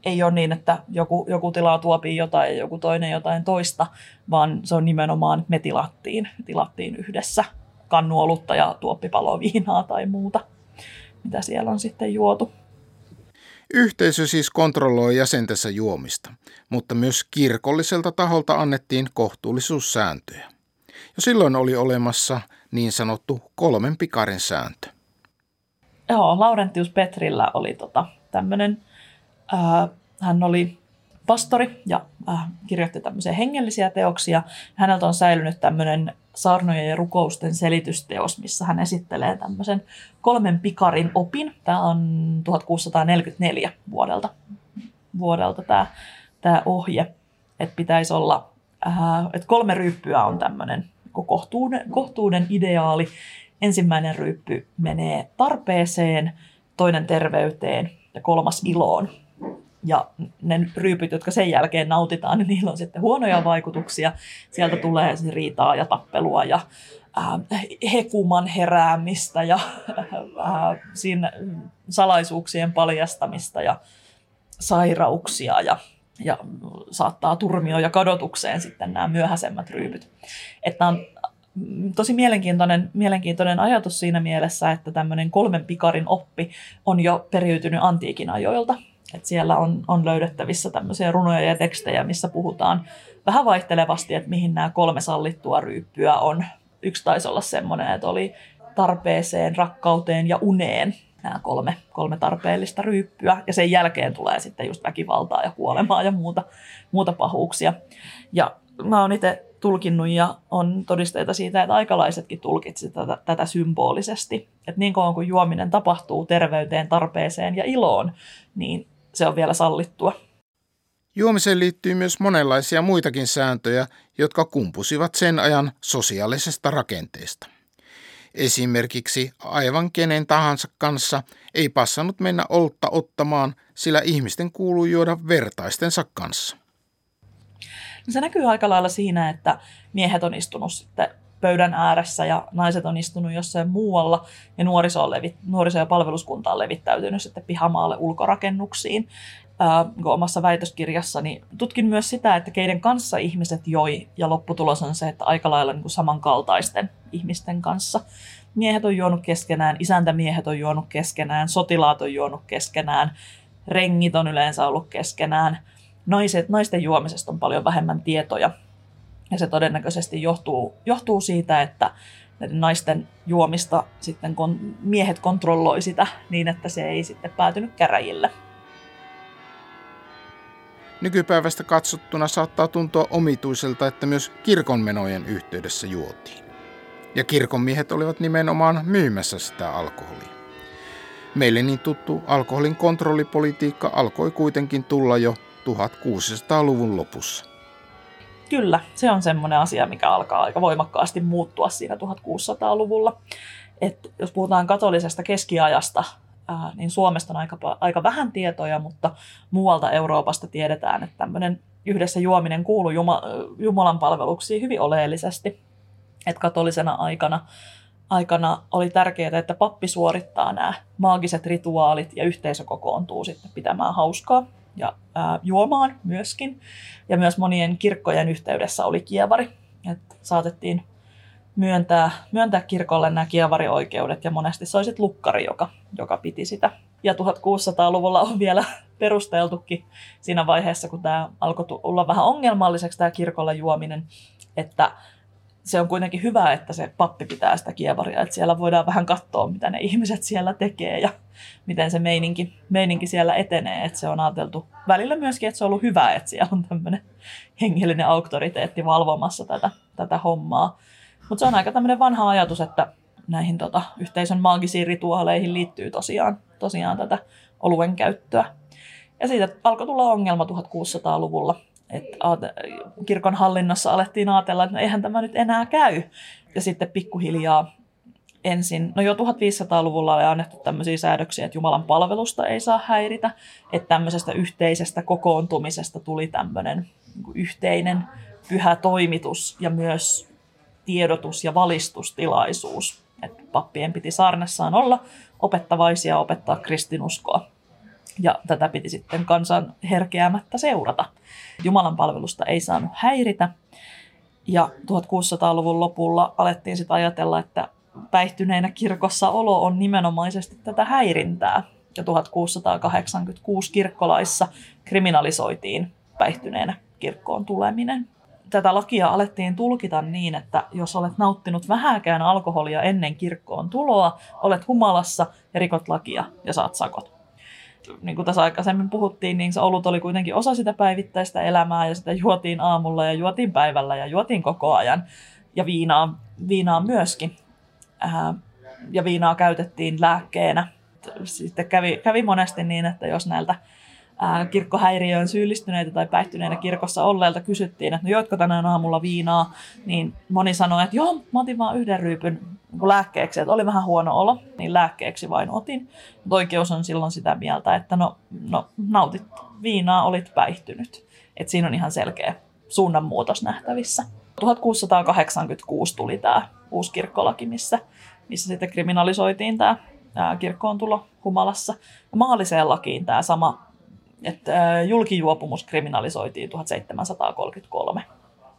ei ole niin, että joku, joku tilaa tuopii jotain ja joku toinen jotain toista, vaan se on nimenomaan, me tilattiin, tilattiin yhdessä kannuolutta ja tuoppipaloviinaa tai muuta, mitä siellä on sitten juotu. Yhteisö siis kontrolloi jäsentensä juomista, mutta myös kirkolliselta taholta annettiin kohtuullisuussääntöjä. Jo silloin oli olemassa niin sanottu kolmen pikarin sääntö. Joo, Laurentius Petrillä oli tota, tämmöinen, hän oli pastori ja äh, kirjoitti tämmöisiä hengellisiä teoksia. Häneltä on säilynyt tämmöinen saarnojen ja rukousten selitysteos, missä hän esittelee tämmöisen kolmen pikarin opin. Tämä on 1644 vuodelta, vuodelta tämä, tämä ohje, että pitäisi olla, äh, että kolme ryyppyä on tämmöinen kohtuuden, kohtuuden ideaali. Ensimmäinen ryyppy menee tarpeeseen, toinen terveyteen ja kolmas iloon ja ne ryypyt, jotka sen jälkeen nautitaan, niin niillä on sitten huonoja vaikutuksia. Sieltä tulee siis riitaa ja tappelua ja äh, hekuman heräämistä ja äh, siinä salaisuuksien paljastamista ja sairauksia ja ja saattaa turmio ja kadotukseen sitten nämä myöhäisemmät ryypyt. Että on tosi mielenkiintoinen, mielenkiintoinen ajatus siinä mielessä, että tämmöinen kolmen pikarin oppi on jo periytynyt antiikin ajoilta. Et siellä on, on löydettävissä tämmöisiä runoja ja tekstejä, missä puhutaan vähän vaihtelevasti, että mihin nämä kolme sallittua ryyppyä on. Yksi taisi olla semmoinen, että oli tarpeeseen, rakkauteen ja uneen nämä kolme, kolme tarpeellista ryyppyä. Ja sen jälkeen tulee sitten just väkivaltaa ja kuolemaa ja muuta, muuta pahuuksia. Ja mä oon itse tulkinnut ja on todisteita siitä, että aikalaisetkin tulkitsivat tätä, tätä symbolisesti. Että niin kauan kuin juominen tapahtuu terveyteen, tarpeeseen ja iloon, niin se on vielä sallittua. Juomiseen liittyy myös monenlaisia muitakin sääntöjä, jotka kumpusivat sen ajan sosiaalisesta rakenteesta. Esimerkiksi aivan kenen tahansa kanssa ei passannut mennä oltta ottamaan, sillä ihmisten kuuluu juoda vertaistensa kanssa. Se näkyy aika lailla siinä, että miehet on istunut sitten pöydän ääressä ja naiset on istunut jossain muualla ja nuoriso, on levi, nuoriso- ja palveluskunta on levittäytynyt sitten pihamaalle ulkorakennuksiin. Ää, omassa väitöskirjassani tutkin myös sitä, että keiden kanssa ihmiset joi ja lopputulos on se, että aika lailla niin kuin samankaltaisten ihmisten kanssa. Miehet on juonut keskenään, isäntämiehet on juonut keskenään, sotilaat on juonut keskenään, rengit on yleensä ollut keskenään. Naiset, naisten juomisesta on paljon vähemmän tietoja ja se todennäköisesti johtuu, johtuu siitä, että naisten juomista sitten kun miehet kontrolloi sitä niin, että se ei sitten päätynyt käräjille. Nykypäivästä katsottuna saattaa tuntua omituiselta, että myös kirkonmenojen yhteydessä juotiin. Ja kirkonmiehet olivat nimenomaan myymässä sitä alkoholia. Meille niin tuttu alkoholin kontrollipolitiikka alkoi kuitenkin tulla jo 1600-luvun lopussa. Kyllä, se on semmoinen asia, mikä alkaa aika voimakkaasti muuttua siinä 1600-luvulla. Et jos puhutaan katolisesta keskiajasta, ää, niin Suomesta on aika, aika vähän tietoja, mutta muualta Euroopasta tiedetään, että tämmöinen yhdessä juominen kuuluu Juma, Jumalan palveluksiin hyvin oleellisesti. Et katolisena aikana, aikana oli tärkeää, että pappi suorittaa nämä maagiset rituaalit ja yhteisö kokoontuu sitten pitämään hauskaa ja ää, juomaan myöskin. Ja myös monien kirkkojen yhteydessä oli kievari. että saatettiin myöntää, myöntää kirkolle nämä kievarioikeudet ja monesti se oli lukkari, joka, joka piti sitä. Ja 1600-luvulla on vielä perusteltukin siinä vaiheessa, kun tämä alkoi olla vähän ongelmalliseksi tämä kirkolle juominen, että se on kuitenkin hyvä, että se pappi pitää sitä kievaria, että siellä voidaan vähän katsoa, mitä ne ihmiset siellä tekee ja miten se meininki, meininki siellä etenee. Että se on ajateltu välillä myöskin, että se on ollut hyvä, että siellä on tämmöinen hengellinen auktoriteetti valvomassa tätä, tätä hommaa. Mutta se on aika tämmöinen vanha ajatus, että näihin tota, yhteisön maagisiin rituaaleihin liittyy tosiaan, tosiaan tätä oluen käyttöä. Ja siitä alkoi tulla ongelma 1600-luvulla, että kirkon hallinnassa alettiin ajatella, että no eihän tämä nyt enää käy. Ja sitten pikkuhiljaa ensin, no jo 1500-luvulla oli annettu tämmöisiä säädöksiä, että Jumalan palvelusta ei saa häiritä, että tämmöisestä yhteisestä kokoontumisesta tuli tämmöinen niin yhteinen pyhä toimitus ja myös tiedotus- ja valistustilaisuus. Että pappien piti saarnassaan olla opettavaisia opettaa kristinuskoa. Ja tätä piti sitten kansan herkeämättä seurata. Jumalan palvelusta ei saanut häiritä. Ja 1600-luvun lopulla alettiin sitten ajatella, että päihtyneenä kirkossa olo on nimenomaisesti tätä häirintää. Ja 1686 kirkkolaissa kriminalisoitiin päihtyneenä kirkkoon tuleminen. Tätä lakia alettiin tulkita niin, että jos olet nauttinut vähäkään alkoholia ennen kirkkoon tuloa, olet humalassa ja rikot lakia ja saat sakot niin kuin tässä aikaisemmin puhuttiin, niin se olut oli kuitenkin osa sitä päivittäistä elämää ja sitä juotiin aamulla ja juotiin päivällä ja juotiin koko ajan. Ja viinaa, viinaa myöskin. Ää, ja viinaa käytettiin lääkkeenä. Sitten kävi, kävi monesti niin, että jos näiltä kirkkohäiriöön syyllistyneitä tai päihtyneitä kirkossa olleilta kysyttiin, että no joitko tänään aamulla viinaa, niin moni sanoi, että joo, mä otin vaan yhden ryypyn niin lääkkeeksi, että oli vähän huono olo, niin lääkkeeksi vain otin. Mutta oikeus on silloin sitä mieltä, että no, no nautit viinaa, olit päihtynyt. Että siinä on ihan selkeä suunnanmuutos nähtävissä. 1686 tuli tämä uusi kirkkolaki, missä, missä sitten kriminalisoitiin tämä kirkkoon tulo humalassa. Ja maalliseen lakiin tämä sama että julkijuopumus kriminalisoitiin 1733.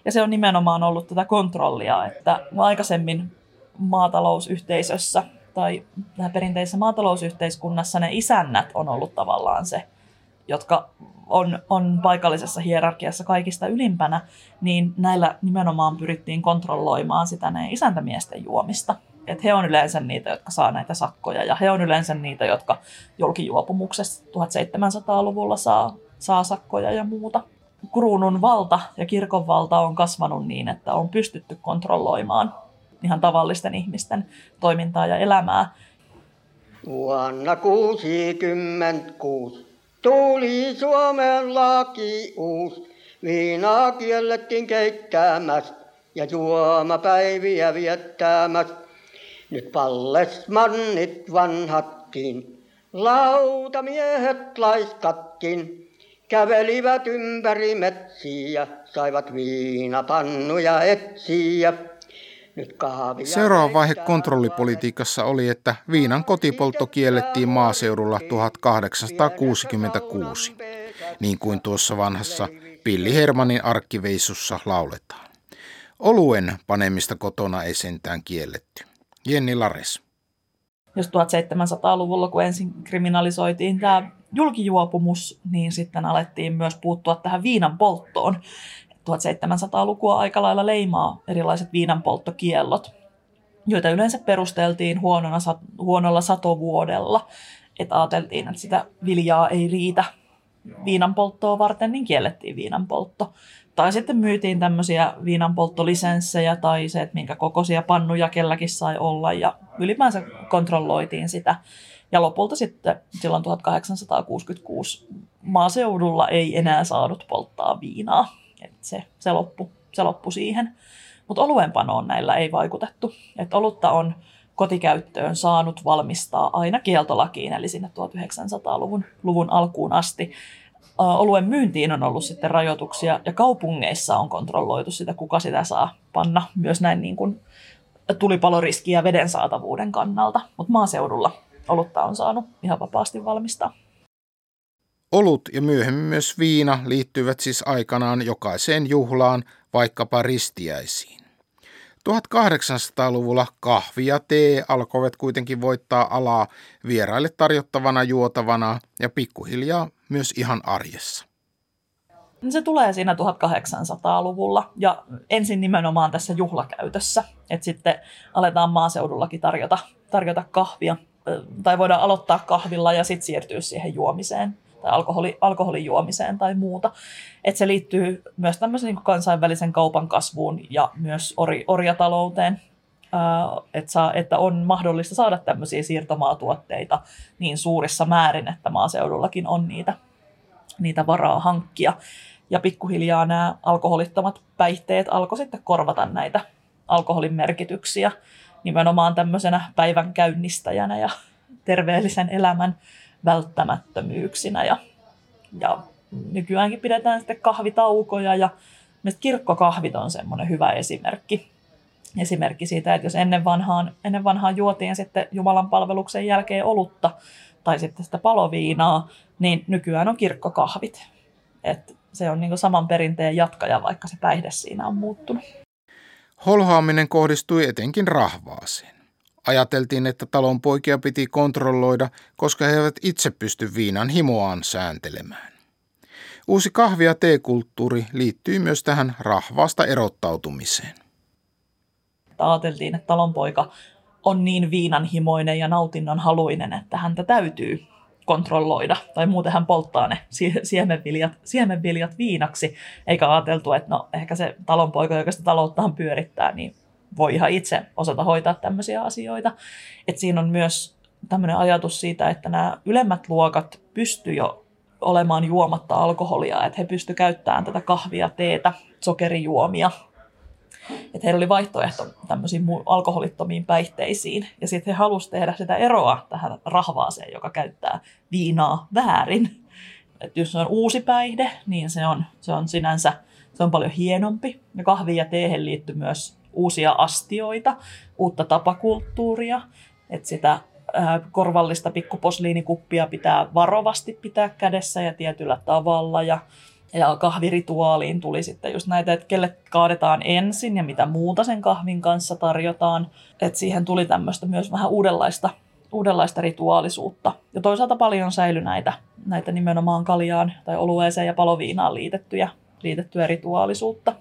Ja se on nimenomaan ollut tätä kontrollia, että aikaisemmin maatalousyhteisössä tai perinteisessä maatalousyhteiskunnassa ne isännät on ollut tavallaan se, jotka on, on paikallisessa hierarkiassa kaikista ylimpänä, niin näillä nimenomaan pyrittiin kontrolloimaan sitä ne isäntämiesten juomista. Et he on yleensä niitä, jotka saa näitä sakkoja ja he on yleensä niitä, jotka julkijuopumuksessa 1700-luvulla saa, saa sakkoja ja muuta. Kruunun valta ja kirkon valta on kasvanut niin, että on pystytty kontrolloimaan ihan tavallisten ihmisten toimintaa ja elämää. Vuonna 66 tuli Suomen laki uus. Viinaa kiellettiin keittämästä ja juomapäiviä viettämästä. Nyt pallesmannit vanhatkin, lautamiehet laiskatkin, kävelivät ympäri metsiä, saivat viinapannuja etsiä. Seuraava vaihe kontrollipolitiikassa oli, että viinan kotipoltto kiellettiin maaseudulla 1866, niin kuin tuossa vanhassa Pilli Hermanin arkkiveisussa lauletaan. Oluen panemista kotona ei sentään kielletty. Jenni Lares. Jos 1700-luvulla, kun ensin kriminalisoitiin tämä julkijuopumus, niin sitten alettiin myös puuttua tähän viinan polttoon. 1700-lukua aika lailla leimaa erilaiset viinanpolttokiellot, joita yleensä perusteltiin huonona, huonolla satovuodella. Että ajateltiin, että sitä viljaa ei riitä viinanpolttoa varten, niin kiellettiin viinanpoltto. Tai sitten myytiin tämmöisiä viinanpolttolisenssejä tai se, että minkä kokoisia pannuja kelläkin sai olla ja ylipäänsä kontrolloitiin sitä. Ja lopulta sitten silloin 1866 maaseudulla ei enää saanut polttaa viinaa. Et se, se, loppu, se loppu siihen. Mutta oluenpanoon näillä ei vaikutettu. Et olutta on kotikäyttöön saanut valmistaa aina kieltolakiin, eli sinne 1900-luvun luvun alkuun asti. Oluen myyntiin on ollut sitten rajoituksia ja kaupungeissa on kontrolloitu sitä, kuka sitä saa panna myös näin niin kuin tulipaloriskiä veden saatavuuden kannalta. Mutta maaseudulla olutta on saanut ihan vapaasti valmistaa. Olut ja myöhemmin myös viina liittyvät siis aikanaan jokaiseen juhlaan, vaikkapa ristiäisiin. 1800-luvulla kahvi ja tee alkoivat kuitenkin voittaa alaa vieraille tarjottavana juotavana ja pikkuhiljaa myös ihan arjessa. Se tulee siinä 1800-luvulla ja ensin nimenomaan tässä juhlakäytössä, että sitten aletaan maaseudullakin tarjota, tarjota kahvia tai voidaan aloittaa kahvilla ja sitten siirtyä siihen juomiseen tai alkoholi, alkoholin juomiseen tai muuta. Et se liittyy myös tämmöisen niin kansainvälisen kaupan kasvuun ja myös ori, orjatalouteen, että, saa, että on mahdollista saada tämmöisiä siirtomaatuotteita niin suurissa määrin, että maaseudullakin on niitä, niitä varaa hankkia. Ja pikkuhiljaa nämä alkoholittomat päihteet alkoi sitten korvata näitä alkoholin merkityksiä nimenomaan tämmöisenä päivän käynnistäjänä ja terveellisen elämän välttämättömyyksinä. Ja, ja nykyäänkin pidetään sitten kahvitaukoja ja kirkkokahvit on semmoinen hyvä esimerkki. Esimerkki siitä, että jos ennen vanhaan, ennen vanhaan juotiin sitten Jumalan palveluksen jälkeen olutta tai sitten sitä paloviinaa, niin nykyään on kirkkokahvit. Et se on niin saman perinteen jatkaja, vaikka se päihde siinä on muuttunut. Holhoaminen kohdistui etenkin rahvaaseen. Ajateltiin, että talonpoikia piti kontrolloida, koska he eivät itse pysty viinan himoaan sääntelemään. Uusi kahvi- ja teekulttuuri liittyy myös tähän rahvaasta erottautumiseen. Ajateltiin, että talonpoika on niin viinanhimoinen ja nautinnon haluinen, että häntä täytyy kontrolloida, tai muuten hän polttaa ne siemenviljat, siemenviljat viinaksi, eikä ajateltu, että no ehkä se talonpoika, joka sitä talouttaan pyörittää, niin voi ihan itse osata hoitaa tämmöisiä asioita. Et siinä on myös tämmöinen ajatus siitä, että nämä ylemmät luokat pystyy jo olemaan juomatta alkoholia, että he pystyivät käyttämään tätä kahvia, teetä, sokerijuomia. Että heillä oli vaihtoehto tämmöisiin alkoholittomiin päihteisiin. Ja sitten he halusivat tehdä sitä eroa tähän rahvaaseen, joka käyttää viinaa väärin. Että jos se on uusi päihde, niin se on, se on sinänsä se on paljon hienompi. Ja kahvi ja teehen liittyy myös uusia astioita, uutta tapakulttuuria, että sitä korvallista pikkuposliinikuppia pitää varovasti pitää kädessä ja tietyllä tavalla. Ja, ja kahvirituaaliin tuli sitten just näitä, että kelle kaadetaan ensin ja mitä muuta sen kahvin kanssa tarjotaan. Että siihen tuli tämmöistä myös vähän uudenlaista, uudenlaista rituaalisuutta. Ja toisaalta paljon säilyi näitä, näitä nimenomaan kaljaan tai olueeseen ja paloviinaan liitettyjä, liitettyä rituaalisuutta.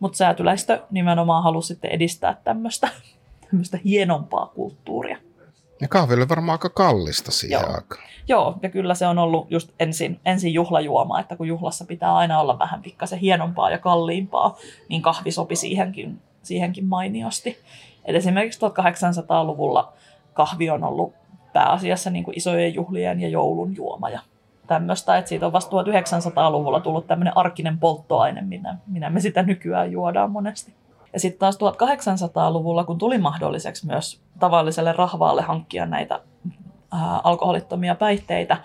Mutta säätyläistö nimenomaan halusi sitten edistää tämmöistä, *laughs* tämmöistä hienompaa kulttuuria. Ja kahvi oli varmaan aika kallista siihen Joo. aikaan. Joo, ja kyllä se on ollut just ensin, ensin juhlajuoma, että kun juhlassa pitää aina olla vähän pikkasen hienompaa ja kalliimpaa, niin kahvi sopi siihenkin, siihenkin mainiosti. Et esimerkiksi 1800-luvulla kahvi on ollut pääasiassa niin kuin isojen juhlien ja joulun juoma ja tämmöistä, että siitä on vasta 1900-luvulla tullut tämmöinen arkinen polttoaine, minä, minä me sitä nykyään juodaan monesti. Ja sitten taas 1800-luvulla, kun tuli mahdolliseksi myös tavalliselle rahvaalle hankkia näitä ää, alkoholittomia päihteitä,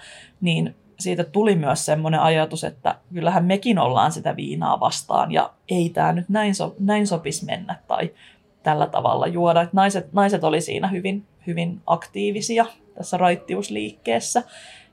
niin siitä tuli myös semmoinen ajatus, että kyllähän mekin ollaan sitä viinaa vastaan ja ei tämä nyt näin, so, näin sopisi mennä tai tällä tavalla juoda. Et naiset, naiset oli siinä hyvin, hyvin aktiivisia tässä raittiusliikkeessä.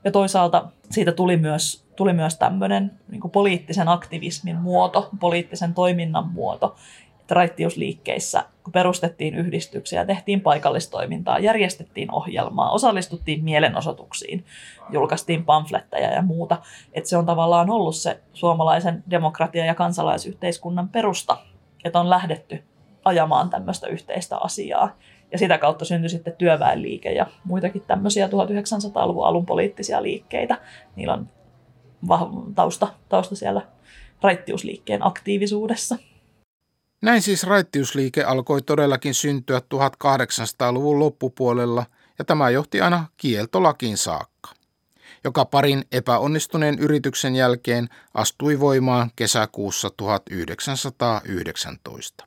Ja toisaalta siitä tuli myös, tuli myös tämmöinen niin poliittisen aktivismin muoto, poliittisen toiminnan muoto, että raittiusliikkeissä, kun perustettiin yhdistyksiä, tehtiin paikallistoimintaa, järjestettiin ohjelmaa, osallistuttiin mielenosoituksiin, julkaistiin pamfletteja ja muuta. Että se on tavallaan ollut se suomalaisen demokratia- ja kansalaisyhteiskunnan perusta, että on lähdetty ajamaan tämmöistä yhteistä asiaa. Ja sitä kautta syntyi sitten työväenliike ja muitakin tämmöisiä 1900-luvun alun poliittisia liikkeitä. Niillä on vahva tausta, tausta siellä raittiusliikkeen aktiivisuudessa. Näin siis raittiusliike alkoi todellakin syntyä 1800-luvun loppupuolella ja tämä johti aina kieltolakiin saakka, joka parin epäonnistuneen yrityksen jälkeen astui voimaan kesäkuussa 1919.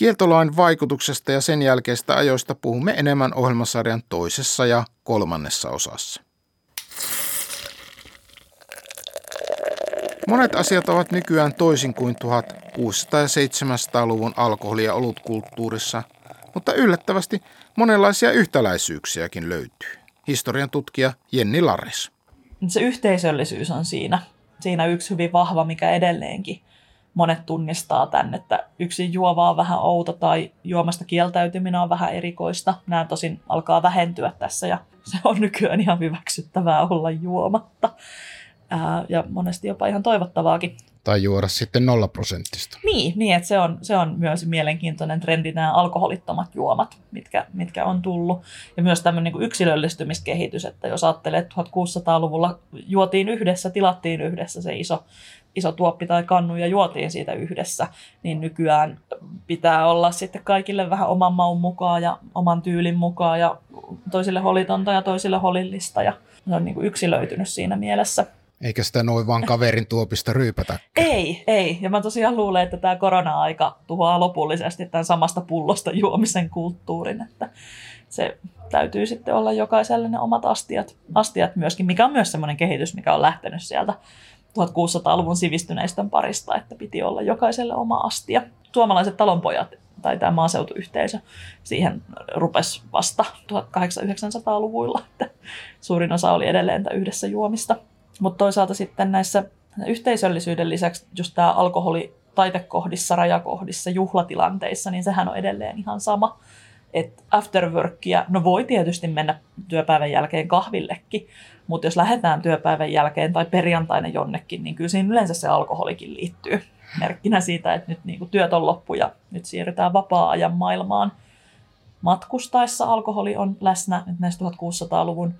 Kieltolain vaikutuksesta ja sen jälkeistä ajoista puhumme enemmän ohjelmasarjan toisessa ja kolmannessa osassa. Monet asiat ovat nykyään toisin kuin 1600- ja 700-luvun alkoholi- ja olutkulttuurissa, mutta yllättävästi monenlaisia yhtäläisyyksiäkin löytyy. Historian tutkija Jenni Lares. Se yhteisöllisyys on siinä, siinä yksi hyvin vahva, mikä edelleenkin monet tunnistaa tämän, että yksin juova on vähän outo tai juomasta kieltäytyminen on vähän erikoista. Nämä tosin alkaa vähentyä tässä ja se on nykyään ihan hyväksyttävää olla juomatta. Ää, ja monesti jopa ihan toivottavaakin. Tai juoda sitten nolla prosenttista. Niin, niin että se on, se on myös mielenkiintoinen trendi, nämä alkoholittomat juomat, mitkä, mitkä on tullut. Ja myös tämmöinen niin yksilöllistymiskehitys, että jos ajattelee, että 1600-luvulla juotiin yhdessä, tilattiin yhdessä se iso, iso tuoppi tai kannu ja juotiin siitä yhdessä, niin nykyään pitää olla sitten kaikille vähän oman maun mukaan ja oman tyylin mukaan ja toisille holitonta ja toisille holillista ja se on niin kuin yksilöitynyt siinä mielessä. Eikä sitä noin vaan kaverin tuopista ryypätä. Ei, ei. Ja mä tosiaan luulen, että tämä korona-aika tuhoaa lopullisesti tämän samasta pullosta juomisen kulttuurin, että se täytyy sitten olla jokaiselle ne omat astiat, astiat myöskin, mikä on myös semmoinen kehitys, mikä on lähtenyt sieltä 1600-luvun sivistyneistön parista, että piti olla jokaiselle oma astia. Suomalaiset talonpojat tai tämä maaseutuyhteisö siihen rupesi vasta 1800-900-luvuilla, että suurin osa oli edelleen yhdessä juomista. Mutta toisaalta sitten näissä yhteisöllisyyden lisäksi just tämä alkoholi taitekohdissa, rajakohdissa, juhlatilanteissa, niin sehän on edelleen ihan sama. Että afterworkia, no voi tietysti mennä työpäivän jälkeen kahvillekin, mutta jos lähdetään työpäivän jälkeen tai perjantaina jonnekin, niin kyllä siinä yleensä se alkoholikin liittyy merkkinä siitä, että nyt niin työt on loppu ja nyt siirrytään vapaa-ajan maailmaan. Matkustaessa alkoholi on läsnä, että näissä 1600-luvun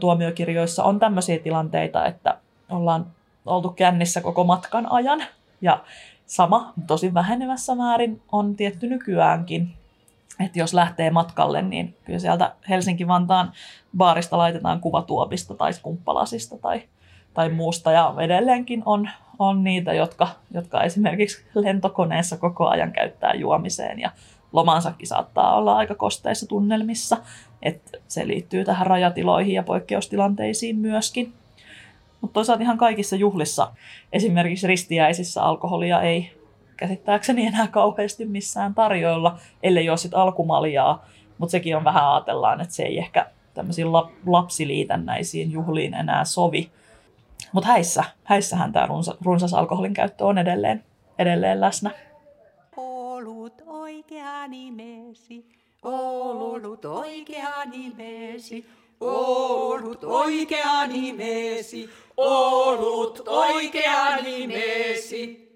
tuomiokirjoissa on tämmöisiä tilanteita, että ollaan oltu kännissä koko matkan ajan. Ja sama, tosi vähenevässä määrin, on tietty nykyäänkin. Että jos lähtee matkalle, niin kyllä sieltä Helsinki-Vantaan baarista laitetaan kuvatuopista tai kumppalasista tai, tai muusta. Ja edelleenkin on, on niitä, jotka, jotka esimerkiksi lentokoneessa koko ajan käyttää juomiseen ja lomansakin saattaa olla aika kosteissa tunnelmissa. että se liittyy tähän rajatiloihin ja poikkeustilanteisiin myöskin. Mutta toisaalta ihan kaikissa juhlissa, esimerkiksi ristiäisissä alkoholia ei käsittääkseni enää kauheasti missään tarjoilla, ellei ole sitten alkumaljaa Mutta sekin on vähän ajatellaan, että se ei ehkä tämmöisiin la- lapsiliitännäisiin juhliin enää sovi. Mutta häissä, häissähän tämä runsa, runsas alkoholin käyttö on edelleen, edelleen läsnä. Olut oikea nimesi, olut oikea nimesi, olut oikea nimesi, olut oikea nimesi.